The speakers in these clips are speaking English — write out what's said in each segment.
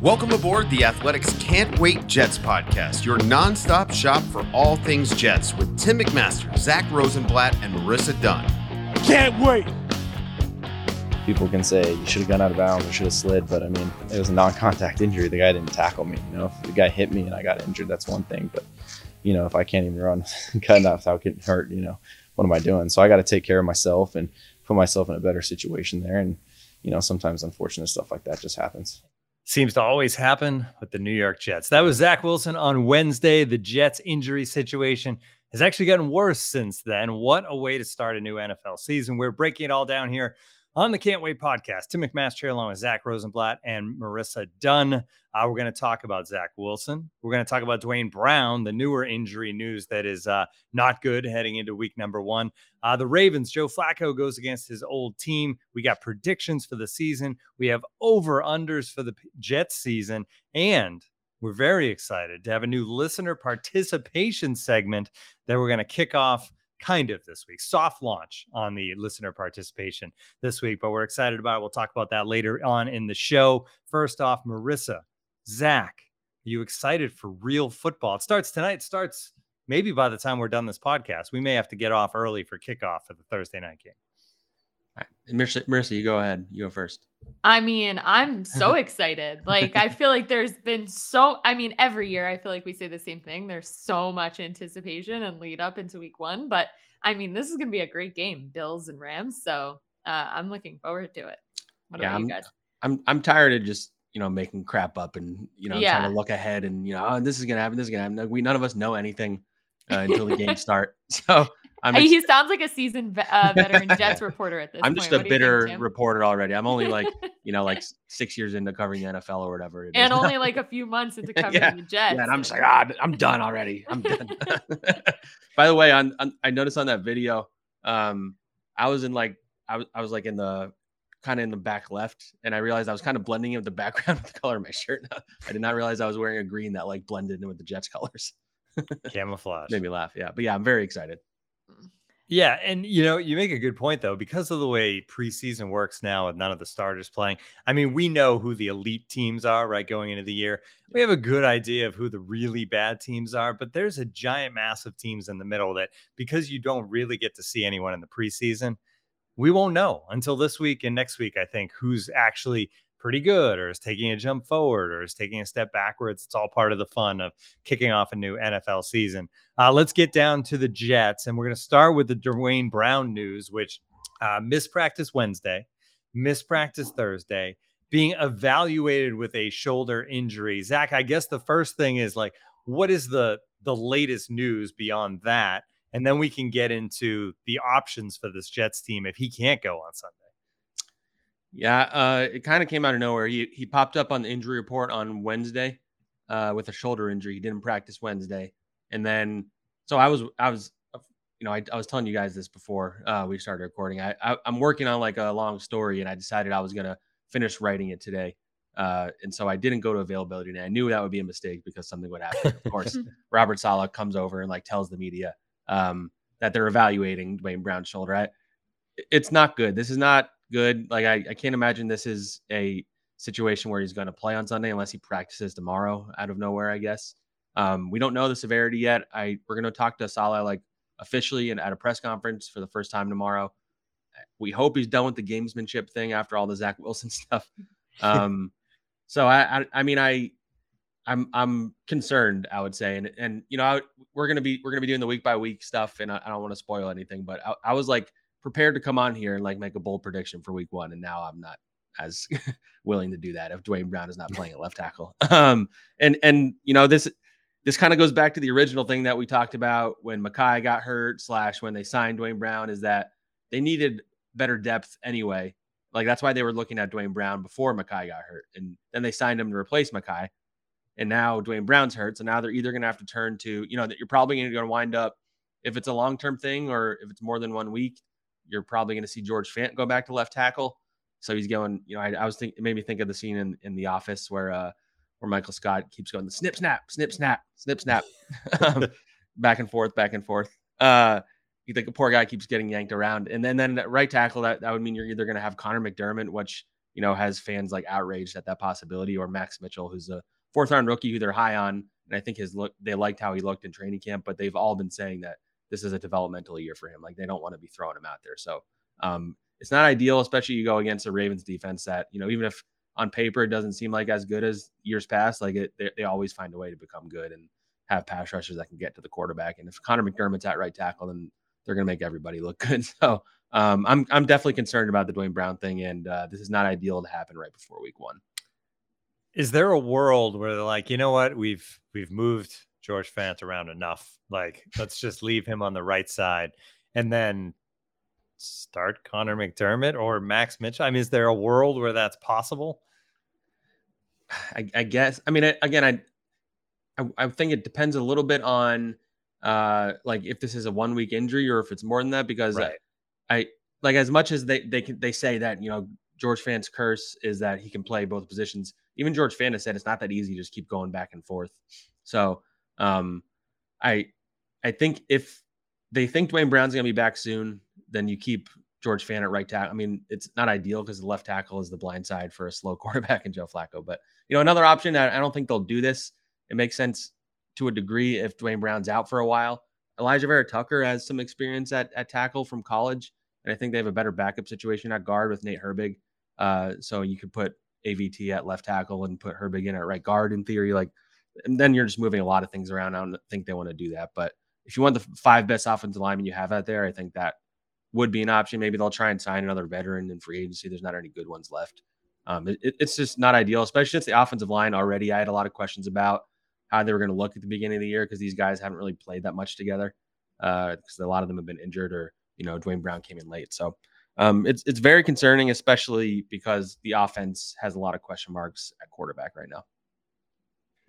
Welcome aboard the Athletic's Can't Wait Jets podcast, your nonstop shop for all things Jets with Tim McMaster, Zach Rosenblatt, and Marissa Dunn. Can't wait. People can say you should have gone out of bounds or should have slid, but I mean, it was a non-contact injury. The guy didn't tackle me. You know, if the guy hit me and I got injured, that's one thing. But you know, if I can't even run cut enough without getting hurt, you know, what am I doing? So I got to take care of myself and put myself in a better situation there. And, you know, sometimes unfortunate stuff like that just happens. Seems to always happen with the New York Jets. That was Zach Wilson on Wednesday. The Jets injury situation has actually gotten worse since then. What a way to start a new NFL season. We're breaking it all down here on the Can't Wait podcast. Tim McMaster along with Zach Rosenblatt and Marissa Dunn. Uh, we're going to talk about Zach Wilson. We're going to talk about Duane Brown, the newer injury news that is uh, not good heading into week number one. Uh, the Ravens, Joe Flacco goes against his old team. We got predictions for the season. We have over unders for the Jets season. And we're very excited to have a new listener participation segment that we're going to kick off kind of this week. Soft launch on the listener participation this week, but we're excited about it. We'll talk about that later on in the show. First off, Marissa, Zach, are you excited for real football? It starts tonight. It starts maybe by the time we're done this podcast. We may have to get off early for kickoff for the Thursday night game. Right. Marissa, Marissa, you go ahead. You go first. I mean, I'm so excited. Like, I feel like there's been so, I mean, every year I feel like we say the same thing. There's so much anticipation and lead up into week one. But I mean, this is going to be a great game, Bills and Rams. So uh, I'm looking forward to it. What yeah, about I'm, you guys? I'm, I'm tired of just, you know, making crap up and, you know, Yeah. trying to look ahead and, you know, oh, this is going to happen. This is going to happen. We, none of us know anything uh, until the games start. So I'm, Hey, ex- he sounds like a seasoned uh, veteran Jets reporter at this I'm point. just a What do you think, bitter reporter already. I'm only like, you know, like six years into covering the NFL or whatever. it is and now. only like a few months into covering Yeah, the Jets. Yeah, and I'm just like, ah, I'm done already. I'm done. By the way, on, on I noticed on that video, um, I was in like I was I was like in the kind of in the back left, and I realized I was kind of blending in with the background with the color of my shirt. I did not realize I was wearing a green that like blended in with the Jets colors. Camouflage. Made me laugh. Yeah, but yeah, I'm very excited. Yeah, and you know, you make a good point though, because of the way preseason works now with none of the starters playing. I mean, we know who the elite teams are, right? Going into the year, we have a good idea of who the really bad teams are, but there's a giant mass of teams in the middle that because you don't really get to see anyone in the preseason, we won't know until this week and next week, I think, who's actually pretty good or is taking a jump forward or is taking a step backwards. It's all part of the fun of kicking off a new NFL season. Uh, let's get down to the Jets, and we're going to start with the Duane Brown news, which uh, mispractice Wednesday, mispractice Thursday, being evaluated with a shoulder injury. Zach, I guess the first thing is like, what is the the latest news beyond that? And then we can get into the options for this Jets team if he can't go on Sunday. Yeah, uh, it kind of came out of nowhere. He he popped up on the injury report on Wednesday uh, with a shoulder injury. He didn't practice Wednesday, and then so I was I was you know I, I was telling you guys this before uh, we started recording. I, I I'm working on like a long story, and I decided I was gonna finish writing it today. Uh, and so I didn't go to availability, and I knew that would be a mistake because something would happen. Of course, Robert Saleh comes over and like tells the media um, that they're evaluating Duane Brown's shoulder. I, it's not good. This is not good. Like I, I can't imagine this is a situation where he's going to play on Sunday unless he practices tomorrow out of nowhere. I guess um, we don't know the severity yet. I we're going to talk to Saleh like officially and at a press conference for the first time tomorrow. We hope he's done with the gamesmanship thing after all the Zach Wilson stuff. Um, so I, I, I mean, I, I'm, I'm concerned. I would say, and and you know, I, we're gonna be we're gonna be doing the week by week stuff, and I, I don't want to spoil anything, but I, I was like prepared to come on here and like make a bold prediction for week one, and now I'm not as willing to do that if Duane Brown is not playing at left tackle. Um, and and you know this this kind of goes back to the original thing that we talked about when Mekhi got hurt, slash when they signed Duane Brown, is that they needed better depth anyway. Like that's why they were looking at Duane Brown before Mekhi got hurt, and then they signed him to replace Mekhi. And now Duane Brown's hurt, so now they're either going to have to turn to you know that you're probably going to wind up if it's a long term thing or if it's more than one week, you're probably going to see George Fant go back to left tackle. So he's going, you know, I, I was thinking, it made me think of the scene in, in The Office where, uh, where Michael Scott keeps going the snip, snap, snip, snap, snip, snap, um, back and forth, back and forth. Uh, you think a poor guy keeps getting yanked around. And then, then right tackle, that, that would mean you're either going to have Conor McDermott, which, you know, has fans like outraged at that possibility, or Max Mitchell, who's a fourth round rookie who they're high on. And I think his look, they liked how he looked in training camp, but they've all been saying that this is a developmental year for him. Like they don't want to be throwing him out there. So um, it's not ideal, especially you go against a Ravens defense that, you know, even if on paper it doesn't seem like as good as years past, like it, they, they always find a way to become good and have pass rushers that can get to the quarterback. And if Conor McDermott's at right tackle, then they're going to make everybody look good. So um, I'm, I'm definitely concerned about the Duane Brown thing. And uh, this is not ideal to happen right before week one. Is there a world where they're like, you know what, we've we've moved George Fant around enough. Like, let's just leave him on the right side and then start Conor McDermott or Max Mitchell. I mean, is there a world where that's possible? I, I guess. I mean, I, again, I, I, I think it depends a little bit on uh like if this is a one week injury or if it's more than that because right. I, I like as much as they they can they say that you know George Fant's curse is that he can play both positions. Even George Fant has said it's not that easy to just keep going back and forth. So um, I I think if they think Duane Brown's going to be back soon, then you keep George Fant at right tackle. I mean, it's not ideal because the left tackle is the blind side for a slow quarterback in Joe Flacco. But you know, another option. I, don't think they'll do this. It makes sense to a degree if Duane Brown's out for a while. Alijah Vera-Tucker has some experience at, at tackle from college, and I think they have a better backup situation at guard with Nate Herbig. Uh, so you could put AVT at left tackle and put Herbig in at right guard in theory. Like and then you're just moving a lot of things around. I don't think they want to do that. But if you want the five best offensive linemen you have out there, I think that would be an option. Maybe they'll try and sign another veteran in free agency. There's not any good ones left. Um, it, it's just not ideal, especially since the offensive line already. I had a lot of questions about how they were going to look at the beginning of the year because these guys haven't really played that much together because uh, a lot of them have been injured or you know Duane Brown came in late. So um, it's it's very concerning, especially because the offense has a lot of question marks at quarterback right now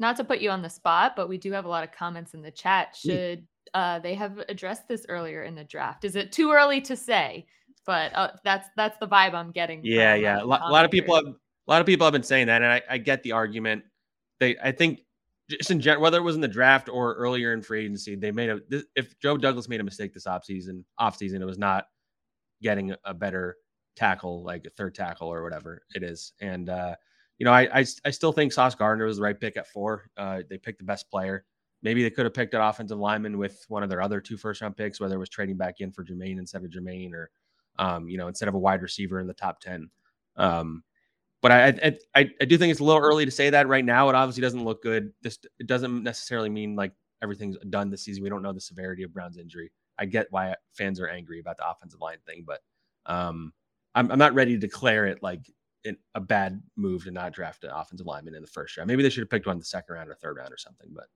not to put you on the spot, but we do have a lot of comments in the chat. Should uh, they have addressed this earlier in the draft? Is it too early to say? But uh, that's that's the vibe I'm getting. Yeah, yeah. A lot, a lot, of people have a lot of people have been saying that, and I, I get the argument. They, I think, just in general, whether it was in the draft or earlier in free agency, they made a. This, if Joe Douglas made a mistake this offseason, offseason, it was not getting a better tackle, like a third tackle or whatever it is, and. uh you know, I, I, I still think Sauce Gardner was the right pick at four. Uh, they picked the best player. Maybe they could have picked an offensive lineman with one of their other two first round picks, whether it was trading back in for Jermaine instead of Jermaine or, um, you know, instead of a wide receiver in the top 10. Um, but I, I, I, I do think it's a little early to say that right now. It obviously doesn't look good. This it doesn't necessarily mean like everything's done this season. We don't know the severity of Brown's injury. I get why fans are angry about the offensive line thing, but um, I'm, I'm not ready to declare it like a bad move to not draft an offensive lineman in the first round. Maybe they should have picked one in the second round or third round or something. But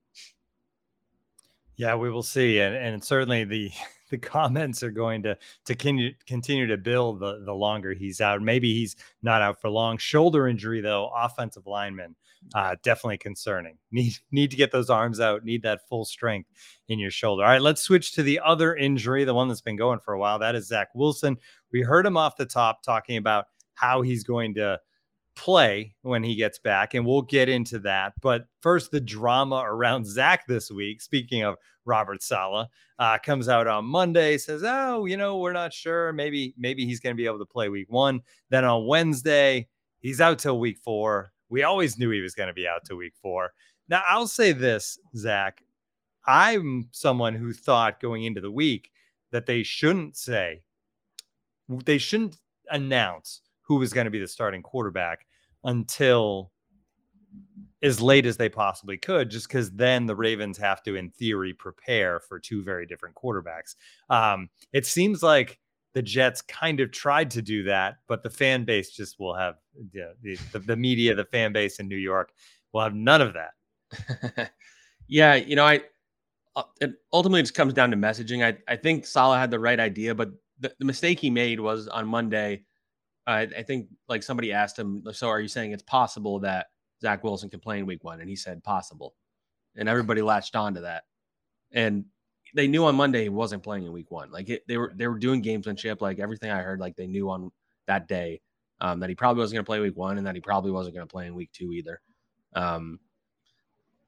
yeah, we will see, and and certainly the the comments are going to to continue continue to build the the longer he's out. Maybe he's not out for long. Shoulder injury though, offensive lineman, uh, definitely concerning. Need need to get those arms out. Need that full strength in your shoulder. All right, let's switch to the other injury, the one that's been going for a while. That is Zach Wilson. We heard him off the top talking about how he's going to play when he gets back, and we'll get into that. But first, the drama around Zach this week. Speaking of Robert Saleh, uh, comes out on Monday, says, "Oh, you know, we're not sure. Maybe, maybe he's going to be able to play week one. Then on Wednesday, he's out till week four. We always knew he was going to be out till week four. Now, I'll say this, Zach. I'm someone who thought going into the week that they shouldn't say, they shouldn't announce who was going to be the starting quarterback until as late as they possibly could, just because then the Ravens have to, in theory, prepare for two very different quarterbacks. Um, it seems like the Jets kind of tried to do that, but the fan base just will have yeah, the, the, the media, the fan base in New York will have none of that. Yeah, you know, I uh, it ultimately just comes down to messaging. I I think Saleh had the right idea, but the, the mistake he made was on Monday. I, I think like somebody asked him, so are you saying it's possible that Zach Wilson can play in Week One? And he said possible, and everybody latched on to that. And they knew on Monday he wasn't playing in Week One. Like it, they were they were doing gamesmanship. Like everything I heard, like they knew on that day um, that he probably wasn't going to play Week One, and that he probably wasn't going to play in Week Two either. Um,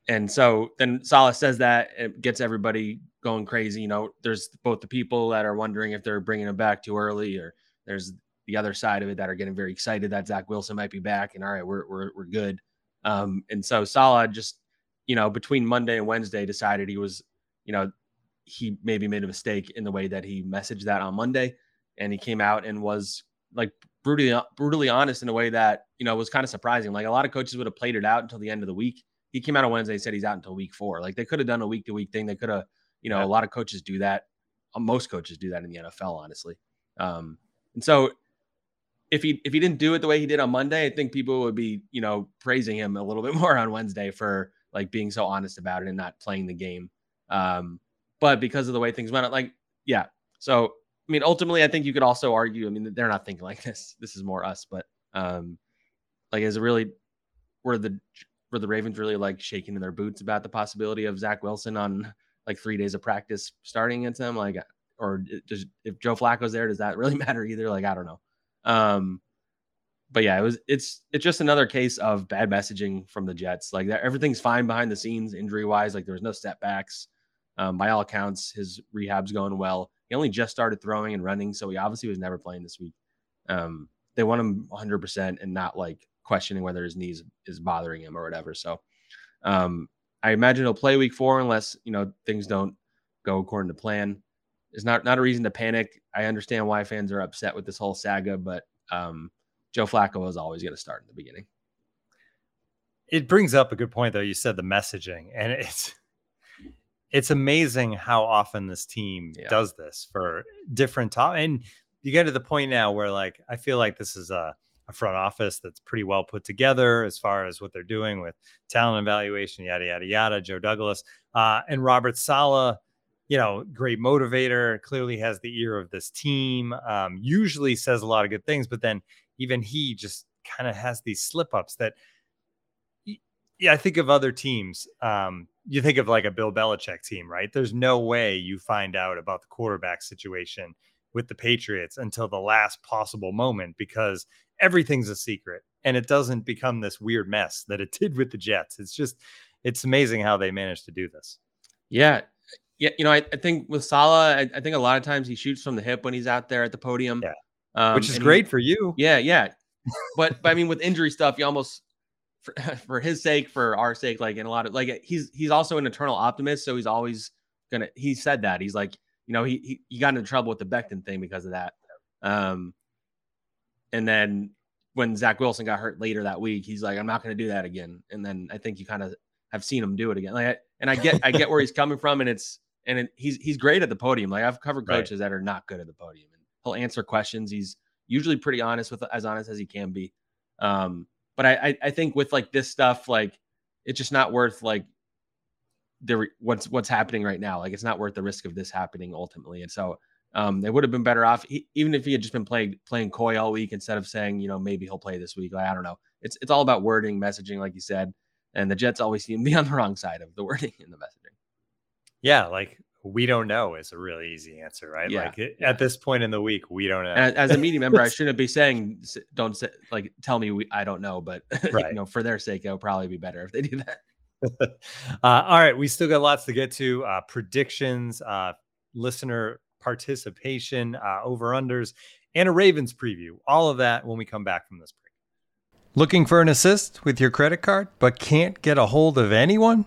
and so then Saleh says that it gets everybody going crazy. You know, there's both the people that are wondering if they're bringing him back too early, or there's the other side of it that are getting very excited that Zach Wilson might be back, and all right, we're we're we're good. Um, and so Saleh just, you know, between Monday and Wednesday decided he was, you know, he maybe made a mistake in the way that he messaged that on Monday, and he came out and was like brutally brutally honest in a way that you know was kind of surprising. Like a lot of coaches would have played it out until the end of the week he came out on Wednesday said he's out until week four. Like they could have done a week to week thing. They could have, you know, yeah. a lot of coaches do that. Most coaches do that in the NFL, honestly. Um, and so if he if he didn't do it the way he did on Monday, I think people would be, you know, praising him a little bit more on Wednesday for like being so honest about it and not playing the game. Um, but because of the way things went, like, yeah. So I mean, ultimately, I think you could also argue. I mean, they're not thinking like this. This is more us, but um, like, is it really were the were the Ravens really like shaking in their boots about the possibility of Zach Wilson on like three days of practice starting against them? Like, or does if Joe Flacco's there, does that really matter either? Like, I don't know. Um, but yeah, it was it's it's just another case of bad messaging from the Jets. Like that, everything's fine behind the scenes, injury wise. Like there was no setbacks. Um, by all accounts, his rehab's going well. He only just started throwing and running, so he obviously was never playing this week. Um, they want him 100% and not like questioning whether his knees is bothering him or whatever. So um, I imagine he'll play week four unless you know things don't go according to plan. It's not not a reason to panic. I understand why fans are upset with this whole saga, but um, Joe Flacco is always going to start in the beginning. It brings up a good point, though. You said the messaging, and it's it's amazing how often this team yeah. does this for different top. And you get to the point now where, like, I feel like this is a a front office that's pretty well put together as far as what they're doing with talent evaluation, yada yada yada. Joe Douglas uh, and Robert Saleh, you know, great motivator. Clearly has the ear of this team. Um, usually says a lot of good things, but then even he just kind of has these slip ups that. Yeah, I think of other teams. Um, you think of like a Bill Belichick team, right? There's no way you find out about the quarterback situation with the Patriots until the last possible moment because everything's a secret and it doesn't become this weird mess that it did with the Jets. It's just, it's amazing how they managed to do this. Yeah. Yeah. You know, I, I think with Saleh, I, I, think a lot of times he shoots from the hip when he's out there at the podium. Yeah. Um, Which is great he, for you. Yeah. Yeah. but, but I mean, with injury stuff, you almost, for, for his sake, for our sake, like in a lot of like he's he's also an eternal optimist, so he's always gonna. He said that he's like, you know, he he, he got into trouble with the Becton thing because of that. Um, and then when Zach Wilson got hurt later that week, he's like, I'm not going to do that again. And then I think you kind of have seen him do it again. Like, and I get, I get where he's coming from, and it's, and it, he's he's great at the podium. Like I've covered coaches right. that are not good at the podium, and he'll answer questions. He's usually pretty honest with, as honest as he can be. Um, but I, I, I think with like this stuff, like it's just not worth like the what's what's happening right now. Like it's not worth the risk of this happening ultimately. And so um, they would have been better off he, even if he had just been playing playing coy all week instead of saying, you know, maybe he'll play this week. Like, I don't know. It's it's all about wording, messaging, like you said. And the Jets always seem to be on the wrong side of the wording in the messaging. Yeah, like we don't know is a really easy answer, right? Yeah, like yeah. at this point in the week, we don't know. And as a media member, I shouldn't be saying don't say like tell me we, I don't know, but right. you know, for their sake, it would probably be better if they do that. uh, all right, we still got lots to get to. Uh, predictions, uh, listener participation, uh, over unders, and a Ravens preview. All of that when we come back from this break. Looking for an assist with your credit card, but can't get a hold of anyone?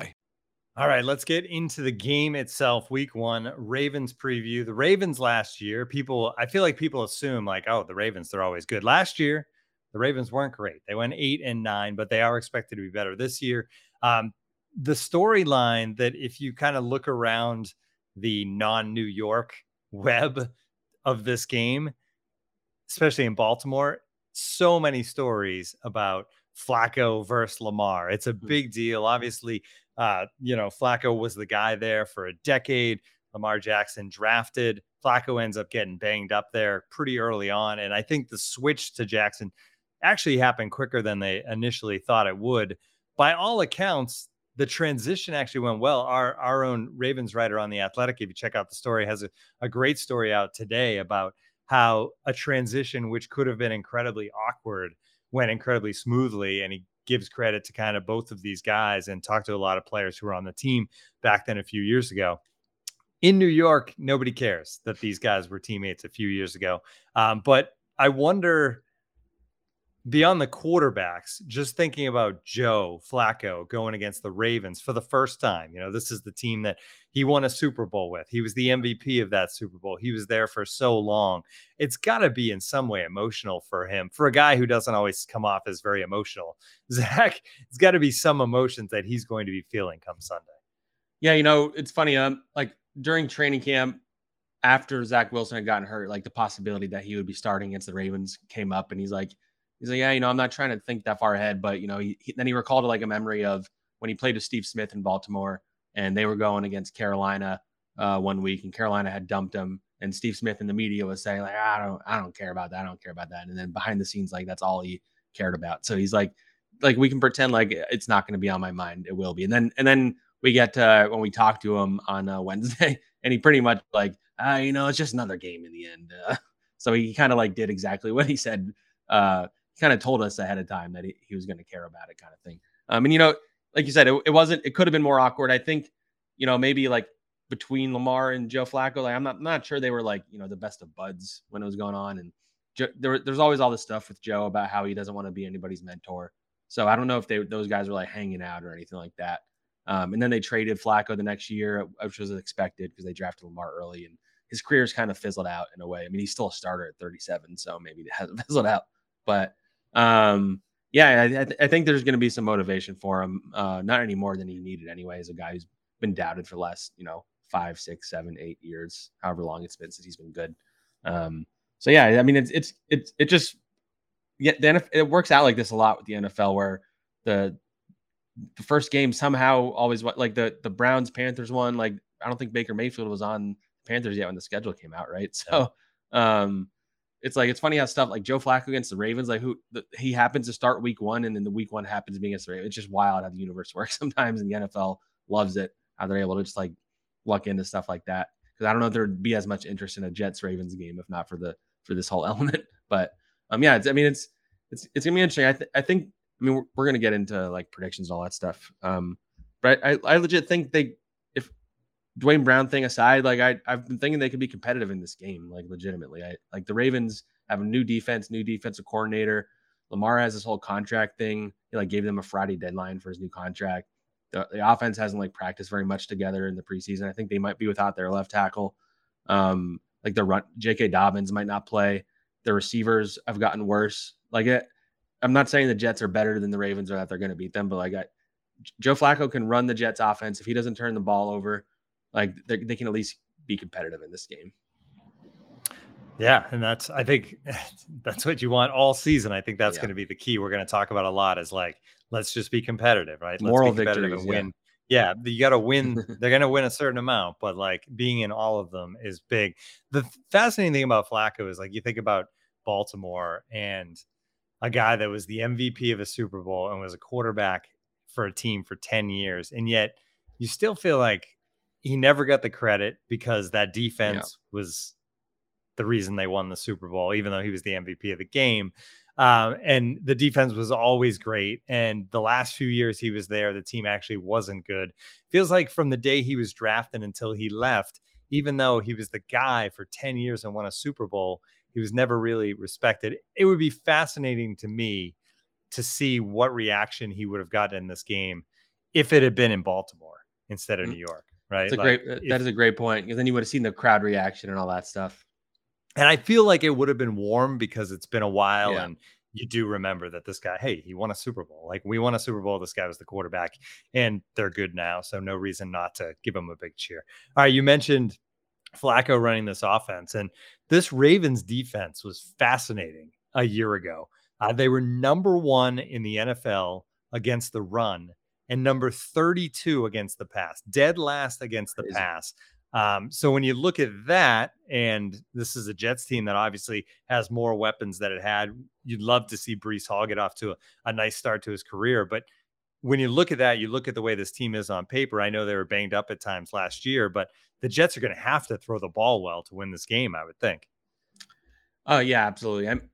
All right, let's get into the game itself. Week one, Ravens preview. The Ravens last year, people, I feel like people assume, like, oh, the Ravens, they're always good. Last year, the Ravens weren't great. They went eight and nine, but they are expected to be better this year. Um, the storyline that if you kind of look around the non New York web of this game, especially in Baltimore, so many stories about Flacco versus Lamar. It's a big deal. Obviously, uh, you know, Flacco was the guy there for a decade. Lamar Jackson drafted. Flacco ends up getting banged up there pretty early on. And I think the switch to Jackson actually happened quicker than they initially thought it would. By all accounts, the transition actually went well. Our our own Ravens writer on the Athletic, if you check out the story, has a, a great story out today about how a transition which could have been incredibly awkward went incredibly smoothly. And he gives credit to kind of both of these guys and talked to a lot of players who were on the team back then a few years ago. In New York, nobody cares that these guys were teammates a few years ago. Um, but I wonder beyond the quarterbacks, just thinking about Joe Flacco going against the Ravens for the first time. You know, this is the team that he won a Super Bowl with. He was the MVP of that Super Bowl. He was there for so long. It's got to be in some way emotional for him, for a guy who doesn't always come off as very emotional. Zach, it's got to be some emotions that he's going to be feeling come Sunday. Yeah, you know, it's funny. Um, like during training camp, after Zach Wilson had gotten hurt, like the possibility that he would be starting against the Ravens came up, and he's like, he's like, yeah, you know, I'm not trying to think that far ahead, but you know, he, he, then he recalled like a memory of when he played with Steve Smith in Baltimore, and they were going against Carolina uh, one week, and Carolina had dumped him, and Steve Smith in the media was saying like, I don't, I don't care about that, I don't care about that, and then behind the scenes, like that's all he cared about. So he's like, like we can pretend like it's not going to be on my mind, it will be, and then and then we get uh, when we talk to him on uh, Wednesday, and he pretty much like, ah, you know, it's just another game in the end. Uh, so he kind of like did exactly what he said. Uh, kind of told us ahead of time that he, he was going to care about it, kind of thing. Um, and you know, like you said, it, it wasn't. It could have been more awkward. I think, you know, maybe like between Lamar and Joe Flacco. Like I'm not not sure they were like you know the best of buds when it was going on. And Joe, there, there's always all this stuff with Joe about how he doesn't want to be anybody's mentor. So I don't know if they those guys were like hanging out or anything like that. Um, and then they traded Flacco the next year, which was expected because they drafted Lamar early, and his career's kind of fizzled out in a way. I mean, he's still a starter at 37, so maybe it hasn't fizzled out. But um, yeah, I, th- I think there's going to be some motivation for him. Uh, not any more than he needed anyway. As a guy who's been doubted for the last, you know, five, six, seven, eight years, however long it's been since he's been good. Um, so yeah, I mean, it's it's it's it just yeah, the NFL, it works out like this a lot with the NFL where the the first game somehow always like the the Browns Panthers one. Like I don't think Baker Mayfield was on Panthers yet when the schedule came out, right? So um it's like it's funny how stuff like Joe Flacco against the Ravens, like who the, he happens to start week one, and then the week one happens to be against the Ravens. It's just wild how the universe works sometimes, and the NFL loves it how they're able to just like luck into stuff like that. Because I don't know if there'd be as much interest in a Jets Ravens game if not for the for this whole element. But um, yeah, it's, I mean it's it's it's gonna be interesting. I th- I think I mean we're, we're gonna get into like predictions and all that stuff. Um, but I I legit think they Duane Brown thing aside, like I I've been thinking they could be competitive in this game, like legitimately. I like the Ravens have a new defense, new defensive coordinator. Lamar has this whole contract thing. He like gave them a Friday deadline for his new contract. The, the offense hasn't like practiced very much together in the preseason. I think they might be without their left tackle. Um, like the run, J.K. Dobbins might not play. The receivers have gotten worse. Like it, I'm not saying the Jets are better than the Ravens or that they're going to beat them, but like I, Joe Flacco can run the Jets offense if he doesn't turn the ball over like they can at least be competitive in this game. Yeah, and that's I think that's what you want all season. I think that's yeah. going to be the key. We're going to talk about a lot is like let's just be competitive, right? Let's Moral be competitive victories, and win. Yeah, yeah you got to win. They're going to win a certain amount, but like being in all of them is big. The fascinating thing about Flacco is like you think about Baltimore and a guy that was the MVP of a Super Bowl and was a quarterback for a team for 10 years. And yet you still feel like he never got the credit because that defense yeah. was the reason they won the Super Bowl, even though he was the MVP of the game. Um, and the defense was always great. And the last few years he was there, the team actually wasn't good. Feels like from the day he was drafted until he left, even though he was the guy for 10 years and won a Super Bowl, he was never really respected. It would be fascinating to me to see what reaction he would have gotten in this game if it had been in Baltimore instead of mm. New York. Right. That's a like, great. If, that is a great point because then you would have seen the crowd reaction and all that stuff. And I feel like it would have been warm because it's been a while yeah. and you do remember that this guy, hey, he won a Super Bowl. Like we won a Super Bowl. This guy was the quarterback and they're good now. So no reason not to give him a big cheer. All right. You mentioned Flacco running this offense and this Ravens defense was fascinating a year ago. Uh, they were number one in the NFL against the run and number 32 against the pass, dead last against the Crazy. pass. Um, so when you look at that, and this is a Jets team that obviously has more weapons that it had, you'd love to see Breece Hall get off to a, a nice start to his career. But when you look at that, you look at the way this team is on paper. I know they were banged up at times last year, but the Jets are going to have to throw the ball well to win this game, I would think. Oh yeah, absolutely. I'm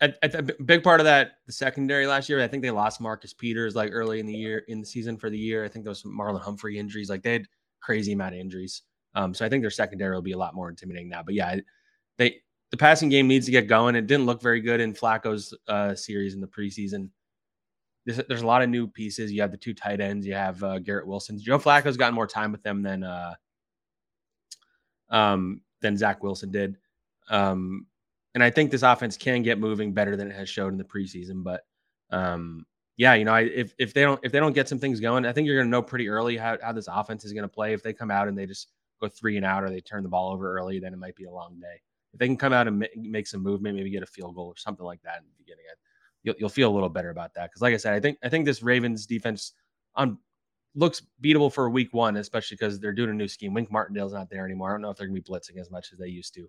a, a, big part of that the secondary last year. I think they lost Marcus Peters like early in the year in the season for the year. I think there was some Marlon Humphrey injuries. Like they had crazy amount of injuries. Um, so I think their secondary will be a lot more intimidating now. But yeah, they the passing game needs to get going. It didn't look very good in Flacco's uh, series in the preseason. There's, there's, a lot of new pieces. You have the two tight ends. You have uh, Garrett Wilson. Joe Flacco's gotten more time with them than uh, um, than Zach Wilson did. Um, and I think this offense can get moving better than it has showed in the preseason. But um, yeah, you know, I, if if they don't if they don't get some things going, I think you're going to know pretty early how, how this offense is going to play. If they come out and they just go three and out or they turn the ball over early, then it might be a long day. If they can come out and make some movement, maybe get a field goal or something like that in the beginning, you'll, you'll feel a little better about that. Because like I said, I think I think this Ravens defense on looks beatable for week one, especially because they're doing a new scheme. Wink Martindale's not there anymore. I don't know if they're going to be blitzing as much as they used to.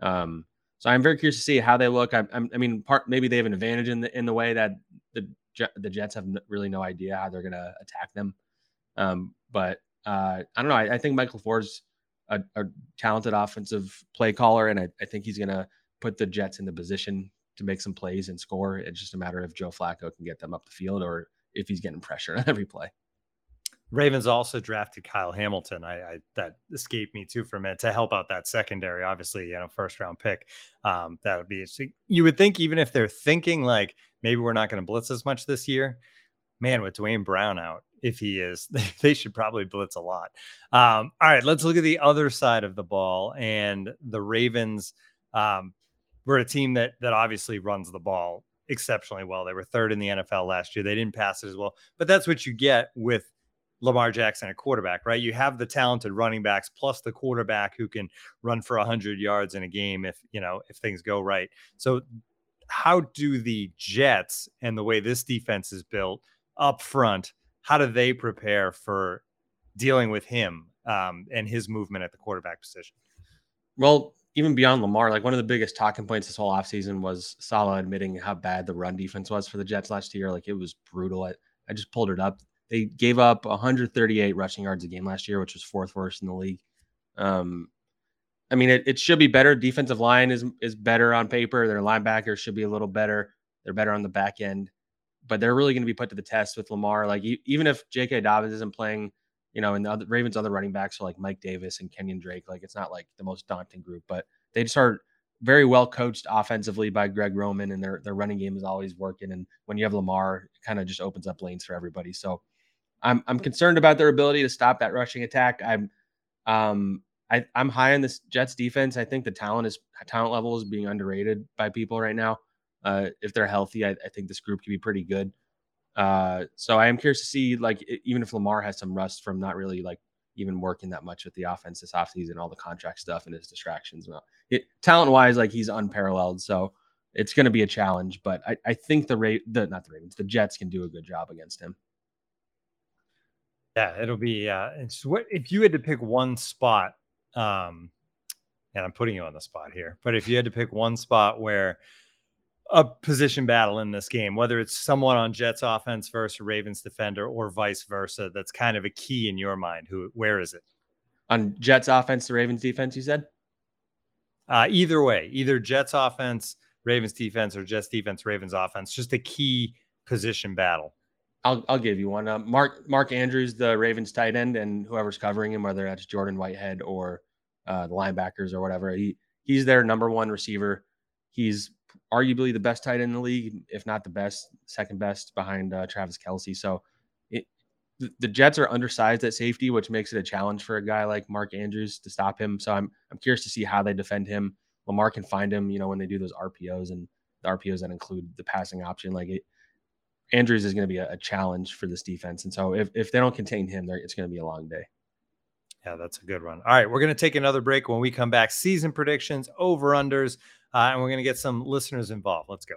Um, so I'm very curious to see how they look. I, I mean, part maybe they have an advantage in the in the way that the the Jets have really no idea how they're going to attack them. Um, but uh, I don't know. I, I think Mike LaFleur's a, a, talented offensive play caller, and I, I think he's going to put the Jets in the position to make some plays and score. It's just a matter of Joe Flacco can get them up the field or if he's getting pressure on every play. Ravens also drafted Kyle Hamilton. I, I, that escaped me too for a minute to help out that secondary. Obviously, you know, first round pick. Um, that would be you would think even if they're thinking like maybe we're not going to blitz as much this year, man, with Duane Brown out, if he is, they should probably blitz a lot. Um, all right, let's look at the other side of the ball and the Ravens. Um, we're a team that that obviously runs the ball exceptionally well. They were third in the NFL last year. They didn't pass it as well, but that's what you get with Lamar Jackson a quarterback, right? You have the talented running backs plus the quarterback who can run for 100 yards in a game if, you know, if things go right. So how do the Jets and the way this defense is built up front, how do they prepare for dealing with him um, and his movement at the quarterback position? Well, even beyond Lamar, like one of the biggest talking points this whole offseason was Saleh admitting how bad the run defense was for the Jets last year. Like it was brutal. I, I just pulled it up. They gave up 138 rushing yards a game last year, which was fourth worst in the league. Um, I mean, it, it should be better. Defensive line is is better on paper. Their linebackers should be a little better. They're better on the back end, but they're really going to be put to the test with Lamar. Like even if J.K. Dobbins isn't playing, you know, and the other, Ravens' other running backs are like Mike Davis and Kenyon Drake. Like it's not like the most daunting group, but they just are very well coached offensively by Greg Roman, and their their running game is always working. And when you have Lamar, it kind of just opens up lanes for everybody. So I'm I'm concerned about their ability to stop that rushing attack. I'm um I, I'm high on this Jets defense. I think the talent is talent level is being underrated by people right now. Uh, if they're healthy, I, I think this group can be pretty good. Uh, so I am curious to see like even if Lamar has some rust from not really like even working that much with the offense this offseason, all the contract stuff and his distractions. It, talent wise, like he's unparalleled. So it's going to be a challenge, but I, I think the rate the not the Ravens, the Jets can do a good job against him. Yeah, it'll be. Uh, it's what if you had to pick one spot, um, and I'm putting you on the spot here, but if you had to pick one spot where a position battle in this game, whether it's someone on Jets offense versus Ravens defender or vice versa. That's kind of a key in your mind. Who, where is it? On Jets offense, the Ravens defense, you said? Uh, either way, either Jets offense, Ravens defense, or Jets defense, Ravens offense. Just a key position battle. I'll I'll give you one. Uh, Mark Mark Andrews, the Ravens tight end, and whoever's covering him, whether that's Jordan Whitehead or uh, the linebackers or whatever, he he's their number one receiver. He's arguably the best tight end in the league, if not the best, second best behind uh, Travis Kelce. So it, the Jets are undersized at safety, which makes it a challenge for a guy like Mark Andrews to stop him. So I'm I'm curious to see how they defend him. Lamar can find him, you know, when they do those RPOs and the RPOs that include the passing option. Like it, Andrews is going to be a, a, challenge for this defense. And so if, if they don't contain him, it's going to be a long day. Yeah, that's a good one. All right, we're going to take another break. When we come back, season predictions, over unders, uh, and we're going to get some listeners involved. Let's go.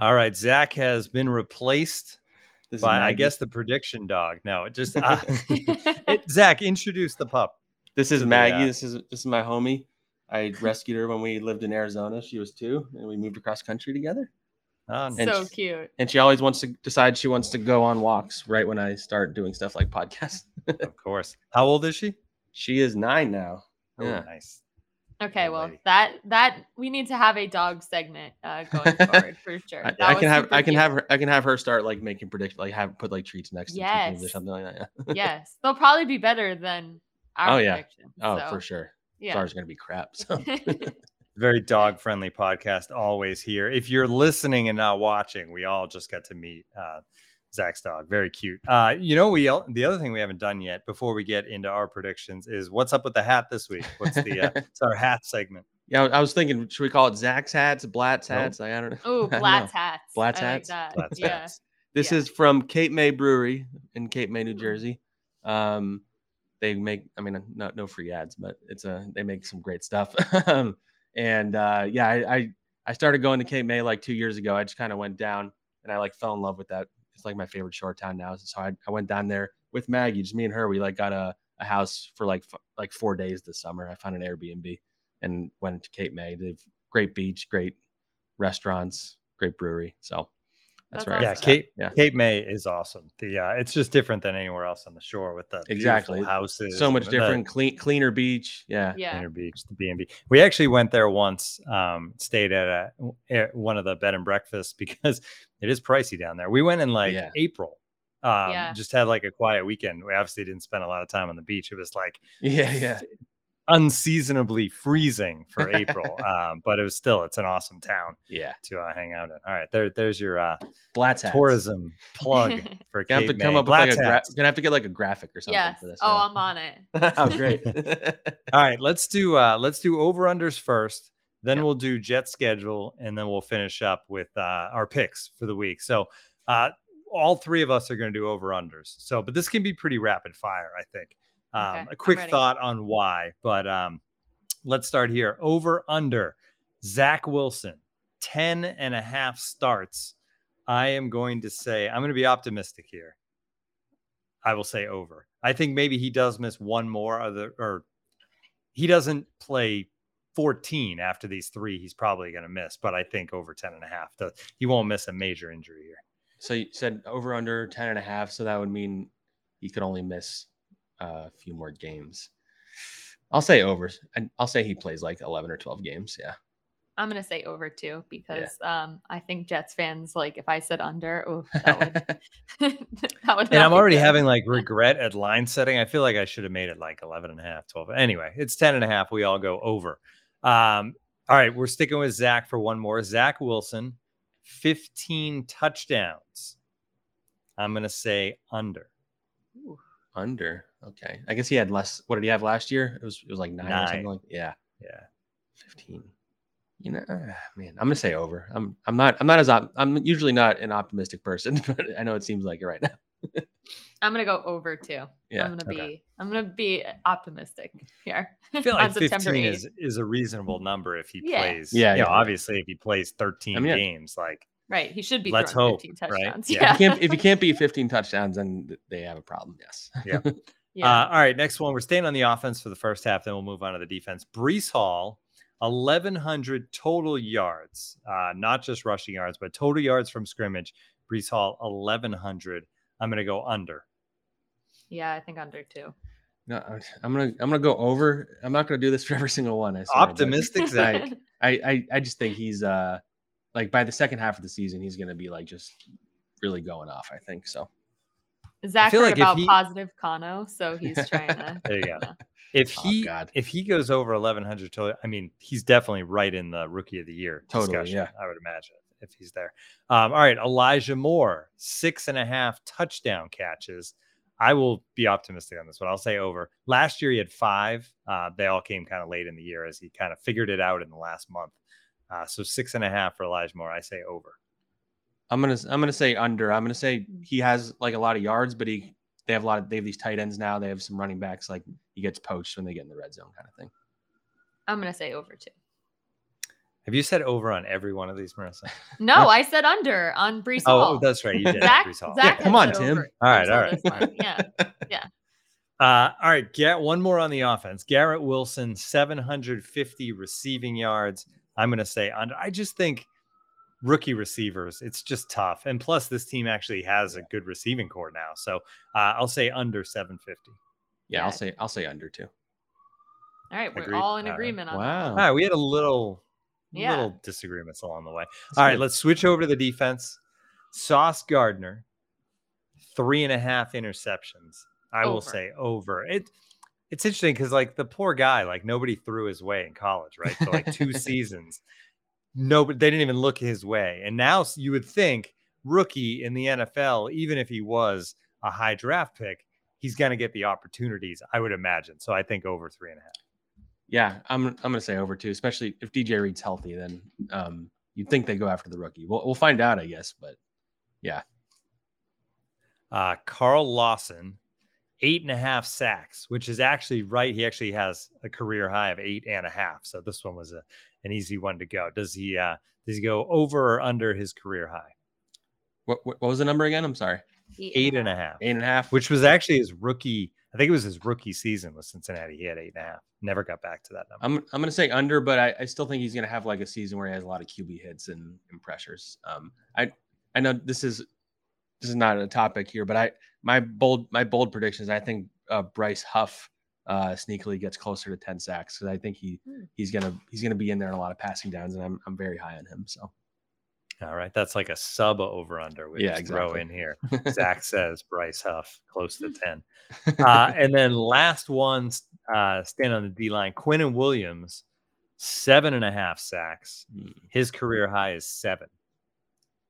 All right, Zach has been replaced by, I guess, the prediction dog. No, it just uh, it, Zach introduce the pup. This is Maggie. The, uh, this is this is my homie. I rescued her when we lived in Arizona. She was two, and we moved across country together. Oh, so she, cute. And she always wants to decide she wants to go on walks right when I start doing stuff like podcasts. of course. How old is she? She is nine now. Oh, yeah. nice. Okay, well that that we need to have a dog segment uh, going forward for sure. I, I can have I can cute. have her I can have her start like making predictions, like have put like treats next yes. to or something like that. Yeah. yes, they'll probably be better than our oh yeah oh so. for sure. Yeah, ours gonna be crap. So. Very dog friendly podcast always here. If you're listening and not watching, we all just got to meet uh, Zach's dog. Very cute. Uh, you know, we the other thing we haven't done yet before we get into our predictions is what's up with the hat this week? What's the uh, it's our hat segment? Yeah, I was thinking, should we call it Zach's hats, Blatt's hats? Nope. Like, I don't know. Oh, Blatt's hats. Blatt's hats. Like Blatt's yeah. hats. This yeah. is from Cape May Brewery in Cape May, New Jersey. Um, they make, I mean, not no free ads, but it's a they make some great stuff. and uh, yeah, I, I I started going to Cape May like two years ago. I just kind of went down and I like fell in love with that it's like my favorite shore town now. So I, I went down there with Maggie, just me and her. We like got a, a house for like f- like four days this summer. I found an Airbnb and went to Cape May. They've great beach, great restaurants, great brewery. So that's, That's right. Yeah, Cape yeah. Cape May is awesome. The uh, it's just different than anywhere else on the shore with the exactly houses. So much the, different, clean, cleaner beach. Yeah, Yeah. cleaner beach, the B and B. We actually went there once. Um, stayed at a, at one of the bed and breakfasts because it is pricey down there. We went in like Yeah. April. Um, Yeah. just had like a quiet weekend. We obviously didn't spend a lot of time on the beach. It was like yeah, yeah. unseasonably freezing for April. um, but it was still it's an awesome town Yeah. to uh, hang out in. All right, there there's your uh, Blatt's hats. tourism plug for Gonna have to Cape come May. up with like a gra- gonna have to get like a graphic or something yes. for this. Oh, yeah. I'm on it. oh, great. All right, let's do uh let's do over unders first. Then Yeah. we'll do Jet schedule, and then we'll finish up with uh, our picks for the week. So uh, all three of us are going to do over unders. So, but this can be pretty rapid fire, I think. Um, Okay, a quick thought on why, but um, let's start here. Over under Zach Wilson, 10 and a half starts. I am going to say, I'm going to be optimistic here. I will say over. I think maybe he does miss one more other, or he doesn't play 14 after these three. He's probably going to miss, but I think over 10 and a half. The, he won't miss a major injury here. So you said over under 10 and a half. So that would mean he could only miss uh, a few more games. I'll say over. and I'll say he plays like 11 or 12 games. Yeah. I'm gonna say over too because um I think Jets fans like if I said under, oh that would that would And not I'm be already good. having like regret at line setting. I feel like I should have made it like 11 and a half, 12. Anyway, it's 10 and a half. We all go over. Um, all right, we're sticking with Zach for one more. Zach Wilson, 15 touchdowns. I'm going to say under. Under. Okay. I guess he had less. What did he have last year? It was it was like nine, or something like yeah. Yeah. 15. You know, ah, man, I'm gonna say over. I'm I'm not I'm not as op- I'm usually not an optimistic person, but I know it seems like it right now. I'm gonna go over too. Yeah, I'm gonna okay. be I'm gonna be optimistic here. I feel on like 15 8th. is, is a reasonable number if he Yeah. plays. Yeah, You know, yeah. obviously, if he plays 13 I mean, games, like right. He should be Let's hope, 15 right? touchdowns. Yeah. Yeah. If you can't if you can't beat 15 touchdowns, then they have a problem. Yes. Yeah. yeah. Uh, all right, next one. We're staying on the offense for the first half, then we'll move on to the defense. Breece Hall, 1,100 total yards, uh, not just rushing yards, but total yards from scrimmage. Breece Hall, 1,100. I'm going to go under. yeah, I think under too. No, I- I'm gonna I'm gonna go over. I'm not gonna do this for every single one. I swear, Optimistic, Zach. Like, I, I I just think he's uh like by the second half of the season he's gonna be like just really going off. I think so. Zach feel heard like about he- positive Kano, so he's trying to. There you go. If Oh, he God. if he goes over 1,100 total, I mean, he's definitely right in the rookie of the year Totally, discussion. yeah. I would imagine if he's there. Um, all right, Elijah Moore, six and a half touchdown catches. I will be optimistic on this one. I'll say over. Last year he had five. Uh, they all came kind of late in the year as he kind of figured it out in the last month. Uh, so six and a half for Elijah Moore. I say over. I'm gonna I'm gonna say under. I'm gonna say he has like a lot of yards, but he they have a lot of they have these tight ends now. They have some running backs. Like he gets poached when they get in the red zone, kind of thing. I'm gonna say over too. Have you said over on every one of these, Marissa? No, I said under on Breece Hall. Oh, that's right. You did. Zach, Breece Hall. Zach Yeah, come on, Tim. over All right, all right. this one. Yeah. Uh, all right, get one more on the offense. Garrett Wilson, 750 receiving yards. I'm going to say under. I just think rookie receivers, it's just tough. And plus, this team actually has a good receiving corps now. So uh, I'll say under 750. Yeah, Yeah. I'll say I'll say under too. All right, we're Agreed. all in All right. agreement on that. Wow. All right, we had a little, Yeah. little disagreements along the way. That's All right, let's switch over to the defense. Sauce Gardner, three and a half interceptions. I will say over. It it's interesting because like the poor guy, like nobody threw his way in college, right? For like two seasons. Nobody they didn't even look his way. And now you would think rookie in the NFL, even if he was a high draft pick, he's gonna get the opportunities, I would imagine. So I think over three and a half. Yeah, I'm I'm gonna say over too, especially if DJ Reed's healthy. Then um, you'd think they go after the rookie. We'll we'll find out, I guess. But yeah, Uh, Carl Lawson, eight and a half sacks, which is actually right. He actually has a career high of eight and a half. So this one was a, an easy one to go. Does he uh, does he go over or under his career high? what what, what was the number again? I'm sorry, Eight and a half, eight and a half. which was actually his rookie. I think it was his rookie season with Cincinnati. He had eight and a half. Never got back to that number. I'm I'm gonna say under, but I, I still think he's gonna have like a season where he has a lot of QB hits and, and pressures. Um, I I know this is this is not a topic here, but I my bold my bold predictions. I think uh, Bryce Huff uh, sneakily gets closer to ten sacks because I think he Hmm. he's gonna he's gonna be in there in a lot of passing downs, and I'm I'm very high on him. So All right, that's like a sub over under. We Yeah, just throw in here. Zach says Bryce Huff close to ten. uh, and then last one, uh, stand on the D line. Quinnen Williams, seven and a half sacks. Hmm. His career high is seven.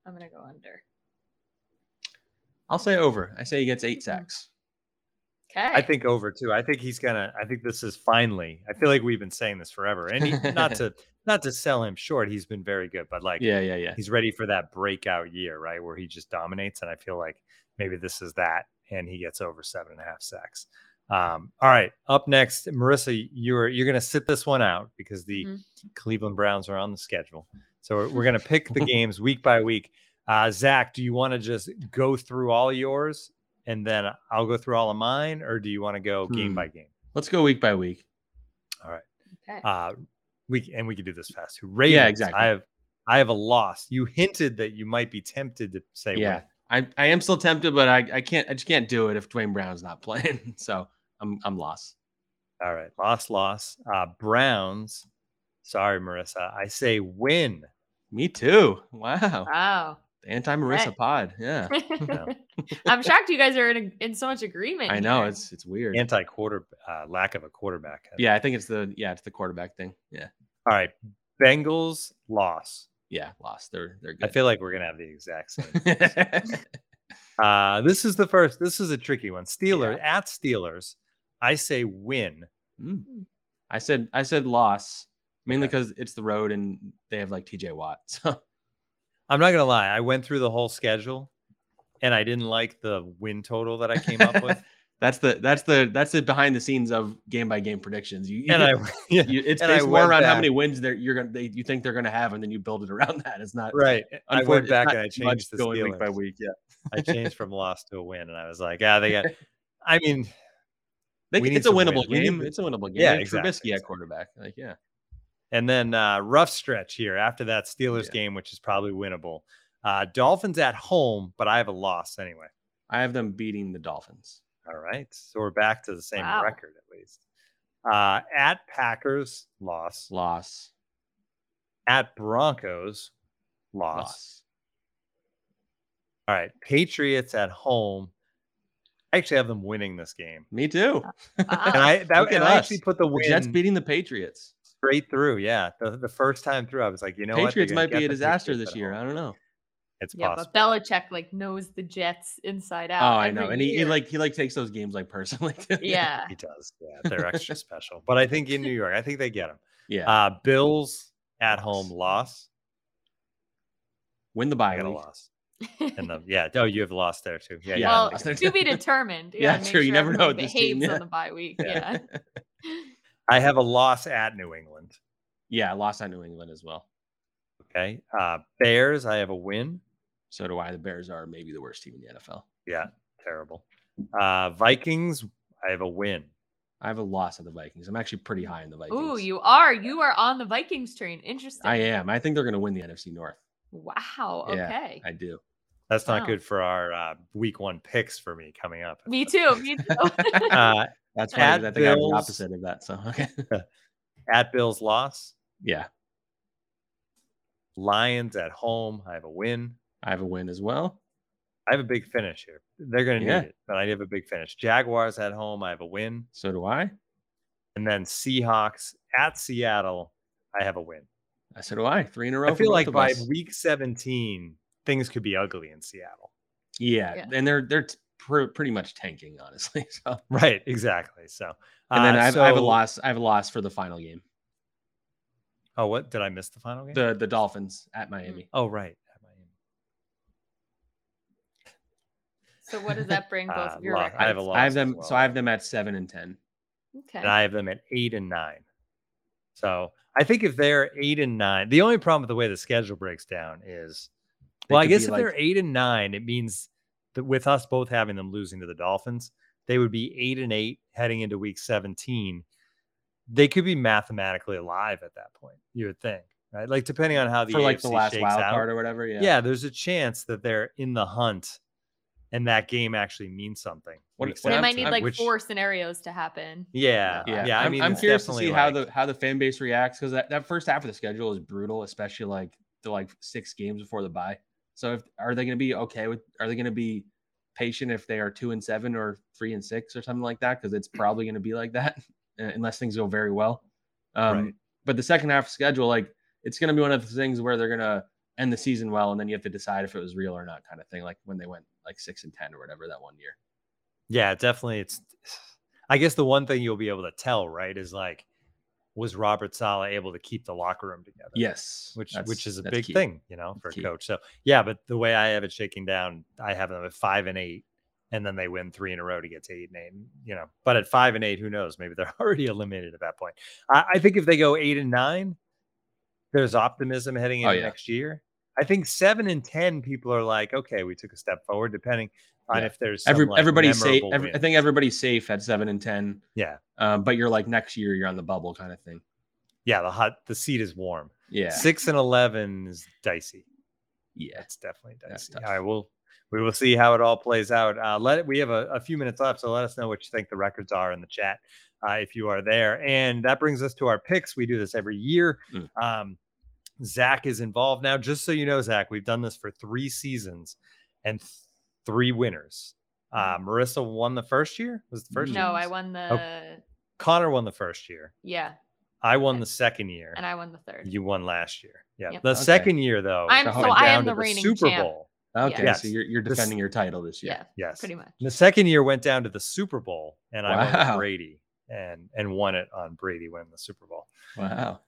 I'm gonna go under. I'll say over. I say he gets eight sacks. Okay. I think over too. I think he's gonna. I think this is finally. I feel like we've been saying this forever, and he, not to not to sell him short. He's been very good, but like, Yeah, yeah, yeah. he's ready for that breakout year, right? Where he just dominates. And I feel like maybe this is that, and he gets over seven and a half sacks. Um, all right, up next, Marissa, you're you're gonna sit this one out because the Mhm. Cleveland Browns are on the schedule. So we're, we're gonna pick the games week by week. Uh, Zach, do you want to just go through all yours and then I'll go through all of mine, or do you want to go game Hmm. by game? Let's go week by week. All right. Okay. Uh, we and we can do this fast. Ravens, exactly. I have I have a loss. You hinted that you might be tempted to say Yeah. win. I, I am still tempted, but I, I can't I just can't do it if Duane Brown's not playing. So I'm I'm lost. All right, loss, loss. Uh, Browns. Sorry, Marissa. I say win. Me too. Wow. Wow. The anti Marissa Right. pod. Yeah. I'm shocked you guys are in, in so much agreement. I know here. it's it's weird. Anti quarter uh, lack of a quarterback. yeah, I think it's the yeah, it's the quarterback thing. Yeah. All right, Bengals loss. Yeah, lost. They're they're I feel like we're gonna have the exact same. uh, this is the first. This is a tricky one. Steelers at Steelers. I say win. Mm. I said I said loss mainly because it's the road and they have like TJ Watt. So I'm not gonna lie. I went through the whole schedule, and I didn't like the win total that I came up with. That's the that's the that's the behind the scenes of game by game predictions. You, you and I, yeah, you, it's and I based more went around how many wins they're you're gonna they, you think they're gonna have, and then you build it around that. It's not right. I went back and I changed the going week by week. Yeah, I changed from loss to a win, and I was like, yeah, they got. I mean, they, it's a to win. winnable game. It's a winnable game. Yeah, have Trubisky exactly. at quarterback. Like yeah, and then uh, rough stretch here after that Steelers Yeah. game, which is probably winnable. Uh, Dolphins at home, but I have a loss anyway. I have them beating the Dolphins. All right, so we're back to the same Wow. record at least. Uh, at Packers, loss. Loss. At Broncos, loss. Loss. All right, Patriots at home. I actually have them winning this game, Me too. Wow. and I that and I actually put the The win Jets beating the Patriots. straight through. Yeah, the, the first time through, I was like, you know, what? Patriots might be a disaster Patriots this year. I don't know. It's yeah, possible. but Belichick like knows the Jets inside out. Oh, I know, and he, he like he like takes those games like personally. too. yeah. He does. Yeah, they're extra special. But I think in New York, I think they get him. yeah. Uh, Bills at home loss. Win the I bye got a week. loss. And the yeah, oh, you have lost there too. Yeah, Yeah, well, got lost it. there to be too. determined. Yeah, make true, you never know everyone with this team, yeah. on the bye week. Yeah. I have a loss at New England. yeah, I lost on New England as well. Okay. Uh, Bears, I have a win. So do I. The Bears are maybe the worst team in the NFL. Yeah, terrible. Uh, Vikings, I have a win. I have a loss at the Vikings. I'm actually pretty high in the Vikings. Ooh, you are. You are on the Vikings train. Interesting. I am. I think they're going to win the NFC North. Wow. Yeah, Okay. I do. That's not Wow. good for our uh, week one picks for me coming up. Me too. Me too. Uh, That's funny. At 'cause I think I'm the opposite of that. So okay. at Bills, loss. yeah, Lions at home, I have a win. I have a win as well. I have a big finish here. They're going to Yeah. need it, but I have a big finish. Jaguars at home, I have a win. So do I. And then Seahawks at Seattle, I have a win. I so do I. Three in a row. I feel like by us. week 17, things could be ugly in Seattle. yeah, Yeah. and they're they're pr- pretty much tanking, honestly. So Right, exactly. So, and then uh, I, have, I have a loss. I have a loss for the final game. Oh, what did I miss the final game? The the Dolphins at Miami. oh, right. at Miami. So what does that bring both Uh, of your lo- records? I have a loss. I have them. well. So I have them at seven and ten. Okay. and I have them at eight and nine. So I think if they're eight and nine, the only problem with the way the schedule breaks down is, They well, I guess if like- they're eight and nine, it means that with us both having them losing to the Dolphins, they would be eight and eight heading into week 17. They could be mathematically alive at that point, you would think, right? Like depending on how the for like the AFC last shakes wild out. card or whatever. Yeah. yeah. there's a chance that they're in the hunt and that game actually means something. What- week what they might need like which- four scenarios to happen. Yeah, Yeah, yeah. I I'm, mean, I'm curious to definitely see how the how the fan base reacts because that, that first half of the schedule is brutal, especially like the like six games before the bye. So if are they going to be okay with? Are they going to be patient if they are two and seven or three and six or something like that? Because it's probably going to be like that uh, unless things go very well. Um, Right. But the second half schedule, like it's going to be one of the things where they're going to end the season well, and then you have to decide if it was real or not, kind of thing. Like when they went like six and ten or whatever that one year. Yeah, definitely. It's, I guess the one thing you'll be able to tell, right, is like was Robert Saleh able to keep the locker room together? Yes, which which is a big key. thing, you know, for a coach. So yeah, but the way I have it shaking down, I have them at five and eight, and then they win three in a row to get to eight and eight. You know, but at five and eight, who knows? Maybe they're already eliminated at that point. I, I think if they go eight and nine, there's optimism heading Oh, into yeah. next year. I think seven and ten, people are like, okay, we took a step forward, depending on Yeah. if there's some, Every, like, everybody's safe. Every, I think everybody's safe at seven and ten. Yeah. Um, but you're like next year, you're on the bubble kind of thing. yeah, the hot the seat is warm. Yeah. Six and eleven is dicey. Yeah. It's definitely dicey. All right, we'll we will see how it all plays out. Uh, let it, we have a, a few minutes left, so let us know what you think the records are in the chat uh, if you are there. And that brings us to our picks. We do this every year. Mm. Um, Zach is involved now. Just so you know, Zach, we've done this for three seasons and th- three winners. Uh, Marissa won the first year. Was the first? Mm-hmm. No, year? I won the Connor won the first year. yeah, I won the second year. and I won the third. You won last year. Yeah. Yep. The Okay. second year, though, I'm so I am to the reigning Super champ. Bowl. Okay. Yes. So you're, you're This- defending your title this year. Yeah, Yes. pretty much. The second year went down to the Super Bowl, and I went. Brady and and won it on Brady winning the Super Bowl. Wow.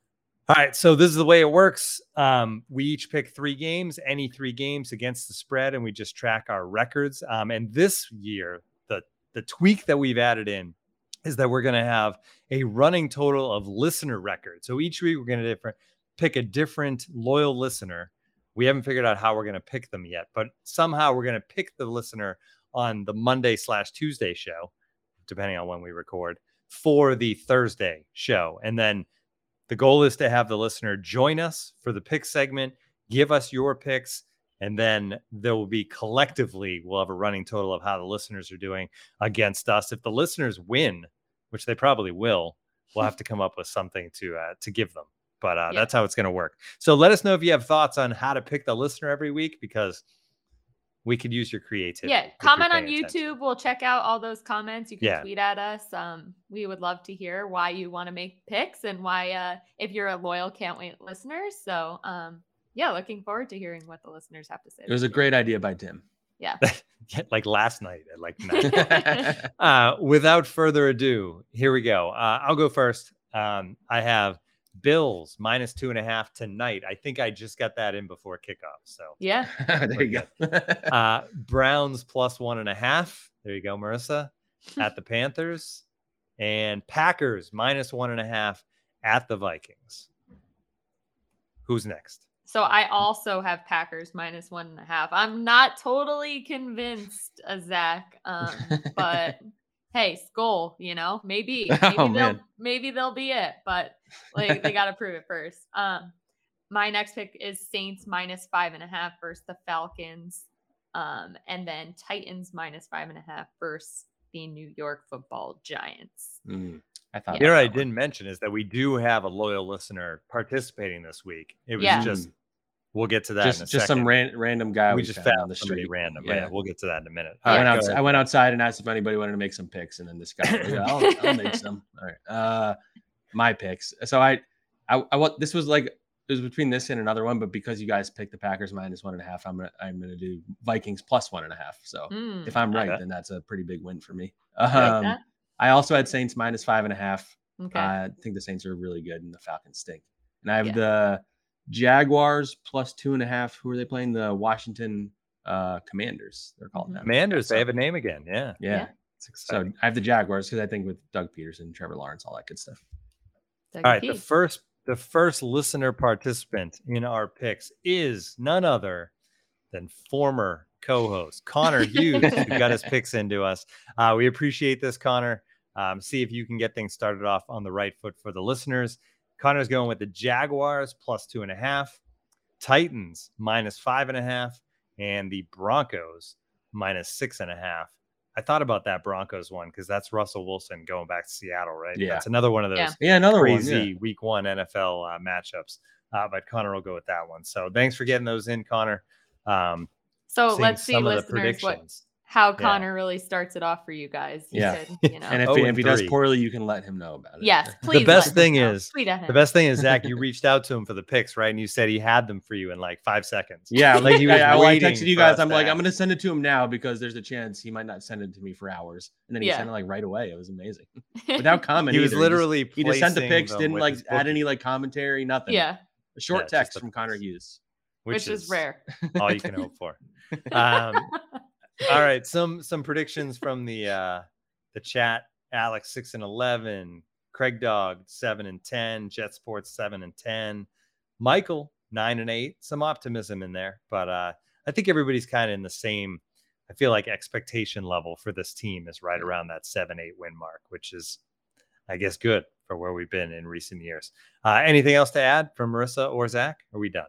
All right, so this is the way it works. Um, we each pick three games, any three games against the spread, and we just track our records. Um, and this year, the the tweak that we've added in is that we're going to have a running total of listener records. So each week we're going to different pick a different loyal listener. We haven't figured out how we're going to pick them yet, but somehow we're going to pick the listener on the Monday slash Tuesday show, depending on when we record, for the Thursday show, and then the goal is to have the listener join us for the pick segment, give us your picks, and then there will be collectively, we'll have a running total of how the listeners are doing against us. If the listeners win, which they probably will, we'll have to come up with something to uh, to give them. But uh, Yeah. that's how it's going to work. So let us know if you have thoughts on how to pick the listener every week because we could use your creativity. Yeah, comment on YouTube. attention. We'll check out all those comments. You can Yeah. tweet at us. Um, we would love to hear why you want to make picks and why, uh, if you're a loyal can't wait listener. So, um, yeah, looking forward to hearing what the listeners have to say. It was a this great idea by Tim. Yeah. Yeah, like last night at like nine. uh, without further ado, here we go. Uh, I'll go first. Um, I have Bills minus two and a half tonight. I think I just got that in before kickoff. So Yeah. there you go. uh, Browns plus one and a half. There you go, Marissa, at the Panthers, and Packers minus one and a half at the Vikings. Who's next? So I also have Packers minus one and a half. I'm not totally convinced, uh, Zach. Um, but hey, skull, you know, maybe, maybe Oh, they'll maybe they'll be it, but like they gotta prove it first. Um, my next pick is Saints minus five and a half versus the Falcons. Um, and then Titans minus five and a half versus the New York football giants. Mm, I thought You know, what I about that one. didn't mention is that we do have a loyal listener participating this week. It was Yeah. just, we'll get to that in a just just second. some ran, random guy we we just found found the street. random. Yeah. Yeah. we'll get to that in a minute. I All went right, out. I went outside and asked if anybody wanted to make some picks, and then this guy, was yeah, I'll, I'll make some. All right, uh, my picks. So I, I, I want this was like it was between this and another one, but because you guys picked the Packers minus one and a half, I'm gonna I'm gonna do Vikings plus one and a half. So Mm, if I'm right, Okay. then that's a pretty big win for me. you like Um. I also had Saints minus five and a half. Okay. I think the Saints are really good and the Falcons stink. And I have Yeah. the Jaguars plus two and a half. Who are they playing? The Washington uh, Commanders. They're called Mhm. now. Commanders, they have a name again. Yeah. Yeah. Yeah. It's So. I have the Jaguars because I think with Doug Pederson, Trevor Lawrence, all that good stuff. Doug All right. The first the first listener participant in our picks is none other than former co-host Connor Hughes, who got his picks into us. Uh, we appreciate this, Connor. Um, see if you can get things started off on the right foot for the listeners. Connor's going with the Jaguars plus two and a half, Titans minus five and a half, and the Broncos minus six and a half. I thought about that Broncos one because that's Russell Wilson going back to Seattle, right? Yeah. That's another one of those Yeah. Yeah, another crazy one. yeah. week one NFL uh, matchups. Uh, but Connor will go with that one. So thanks for getting those in, Connor. Um, So let's see, some of the listeners, what predictions. How Connor really starts it off for you guys. You Yeah. could, you know. And if, Oh, he, if he does poorly, you can let him know about it. yes, please. the best let thing him is tweet at him. the best thing is Zach. You reached out to him for the picks, right? And you said he had them for you in like five seconds. Yeah, Like, he was I, I, well, I texted you guys. I'm to like, I'm gonna send it to him now because there's a chance he might not send it to me for hours, and then he Yeah. sent it like right away. It was amazing without comment. He was either. literally he just, he just sent the placing picks, didn't like add any like commentary, nothing. yeah, a short Yeah, text from Connor. Hughes. which, is, rare. all you can hope for. Um, all right, some some predictions from the uh the chat. Alex six and eleven, Craig Dog seven and ten, Jet Sports seven and ten, Michael nine and eight. Some optimism in there, but uh I think everybody's kind of in the same. I feel like expectation level for this team is right around that seven eight win mark, which is, I guess, good for where we've been in recent years. Uh, anything else to add from Marissa or Zach? Are we done?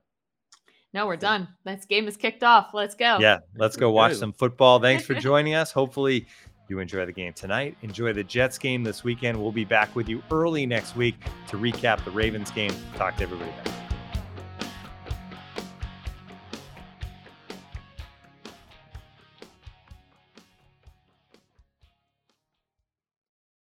No, we're done. This game is kicked off. Let's go. Yeah, let's go watch some football. Thanks for joining us. Hopefully, you enjoy the game tonight. Enjoy the Jets game this weekend. We'll be back with you early next week to recap the Ravens game. Talk to everybody then.